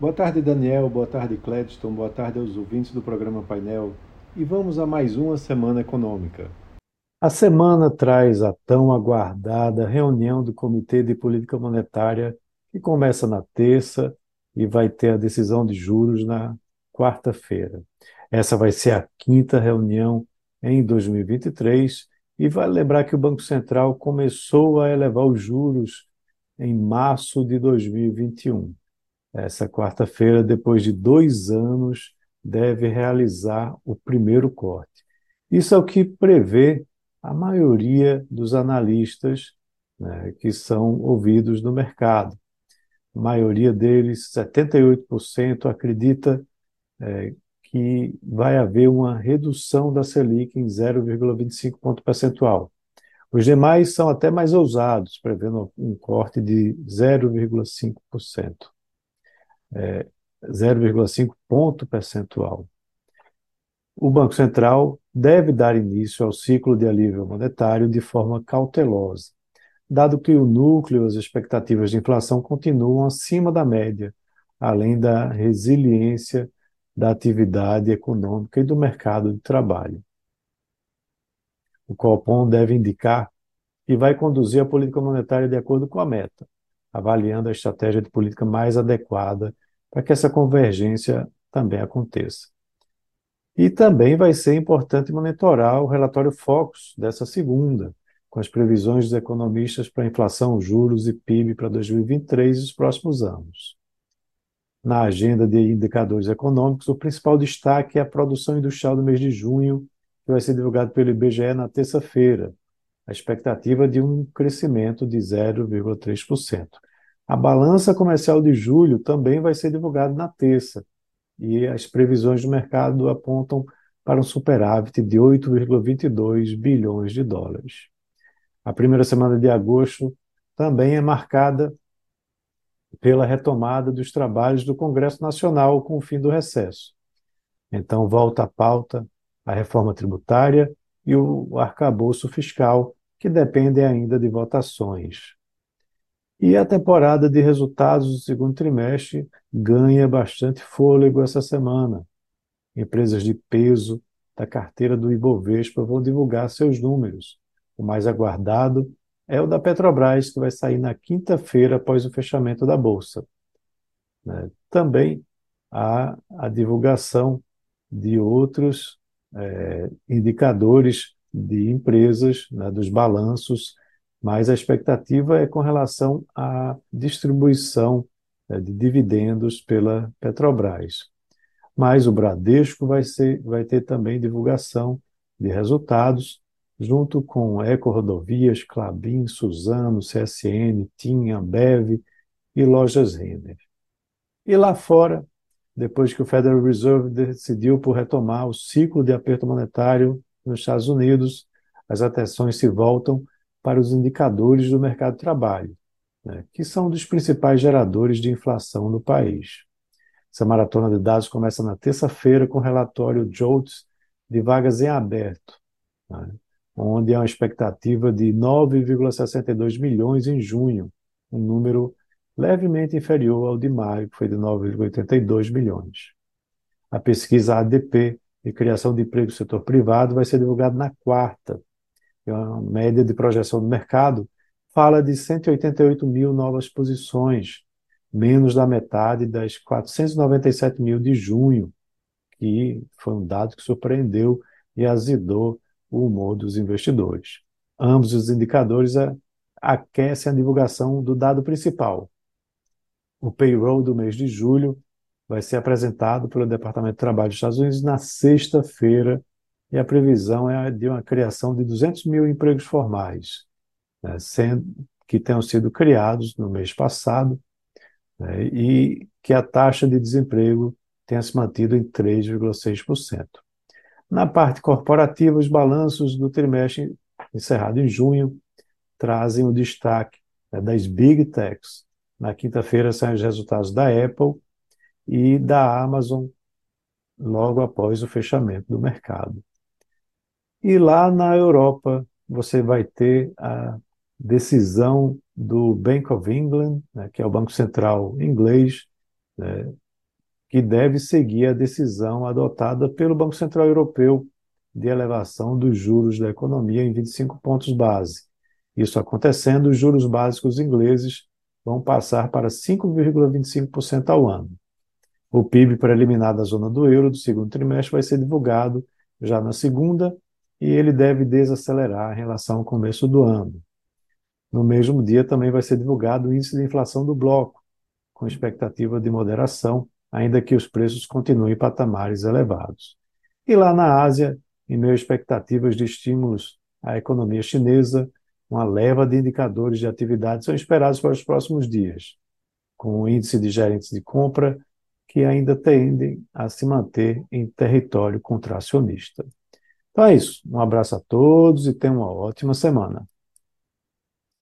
Boa tarde, Daniel. Boa tarde, Cledston. Boa tarde aos ouvintes do programa Painel. E vamos a mais uma semana econômica. A semana traz a tão aguardada reunião do Comitê de Política Monetária, que começa na terça e vai ter a decisão de juros na quarta-feira. Essa vai ser a quinta reunião em 2023 e vale lembrar que o Banco Central começou a elevar os juros em março de 2021. Essa quarta-feira, depois de dois anos, deve realizar o primeiro corte. Isso é o que prevê a maioria dos analistas né, que são ouvidos no mercado. A maioria deles, 78%, acredita é, que vai haver uma redução da Selic em 0,25 ponto percentual. Os demais são até mais ousados, prevendo um corte de 0,5%, é, 0,5 ponto percentual. O Banco Central deve dar início ao ciclo de alívio monetário de forma cautelosa, dado que o núcleo e as expectativas de inflação continuam acima da média, além da resiliência da atividade econômica e do mercado de trabalho. O Copom deve indicar que vai conduzir a política monetária de acordo com a meta, avaliando a estratégia de política mais adequada para que essa convergência também aconteça. E também vai ser importante monitorar o relatório Focus dessa segunda, com as previsões dos economistas para inflação, juros e PIB para 2023 e os próximos anos. Na agenda de indicadores econômicos, o principal destaque é a produção industrial do mês de junho, que vai ser divulgado pelo IBGE na terça-feira. A expectativa de um crescimento de 0,3%. A balança comercial de julho também vai ser divulgada na terça, e as previsões do mercado apontam para um superávit de 8,22 bilhões de dólares. A primeira semana de agosto também é marcada pela retomada dos trabalhos do Congresso Nacional com o fim do recesso. Então, volta à pauta a reforma tributária e o arcabouço fiscal, que dependem ainda de votações. E a temporada de resultados do segundo trimestre ganha bastante fôlego essa semana. Empresas de peso da carteira do Ibovespa vão divulgar seus números. O mais aguardado é o da Petrobras, que vai sair na quinta-feira após o fechamento da Bolsa. Né? Também há a divulgação de outros é, indicadores de empresas, né, dos balanços, mas a expectativa é com relação à distribuição é, de dividendos pela Petrobras. Mas o Bradesco vai, ser, vai ter também divulgação de resultados junto com Eco Rodovias, Clabin, Suzano, CSN, TIM, Ambev e Lojas Renner. E lá fora, depois que o Federal Reserve decidiu por retomar o ciclo de aperto monetário nos Estados Unidos, as atenções se voltam para os indicadores do mercado de trabalho, né, que são um dos principais geradores de inflação no país. Essa maratona de dados começa na terça-feira com o relatório JOLTS de vagas em aberto. Né? onde há uma expectativa de 9,62 milhões em junho, um número levemente inferior ao de maio, que foi de 9,82 milhões. A pesquisa ADP de criação de emprego no setor privado vai ser divulgada na quarta. É uma média de projeção do mercado fala de 188 mil novas posições, menos da metade das 497 mil de junho, que foi um dado que surpreendeu e azedou o humor dos investidores. Ambos os indicadores aquecem a divulgação do dado principal. O payroll do mês de julho vai ser apresentado pelo Departamento de Trabalho dos Estados Unidos na sexta-feira e a previsão é de uma criação de 200 mil empregos formais, né, sendo, que tenham sido criados no mês passado né, e que a taxa de desemprego tenha se mantido em 3,6%. Na parte corporativa, os balanços do trimestre encerrado em junho trazem o destaque né, das Big Techs. Na quinta-feira saem os resultados da Apple e da Amazon logo após o fechamento do mercado. E lá na Europa, você vai ter a decisão do Bank of England, né, que é o Banco Central inglês, né, que deve seguir a decisão adotada pelo Banco Central Europeu de elevação dos juros da economia em 25 pontos base. Isso acontecendo, os juros básicos ingleses vão passar para 5,25% ao ano. O PIB preliminar da zona do euro do segundo trimestre vai ser divulgado já na segunda e ele deve desacelerar em relação ao começo do ano. No mesmo dia também vai ser divulgado o índice de inflação do bloco, com expectativa de moderação, ainda que os preços continuem em patamares elevados. E lá na Ásia, em meio a expectativas de estímulos à economia chinesa, uma leva de indicadores de atividade são esperados para os próximos dias, com o índice de gerentes de compra que ainda tendem a se manter em território contracionista. Então é isso. Um abraço a todos e tenham uma ótima semana.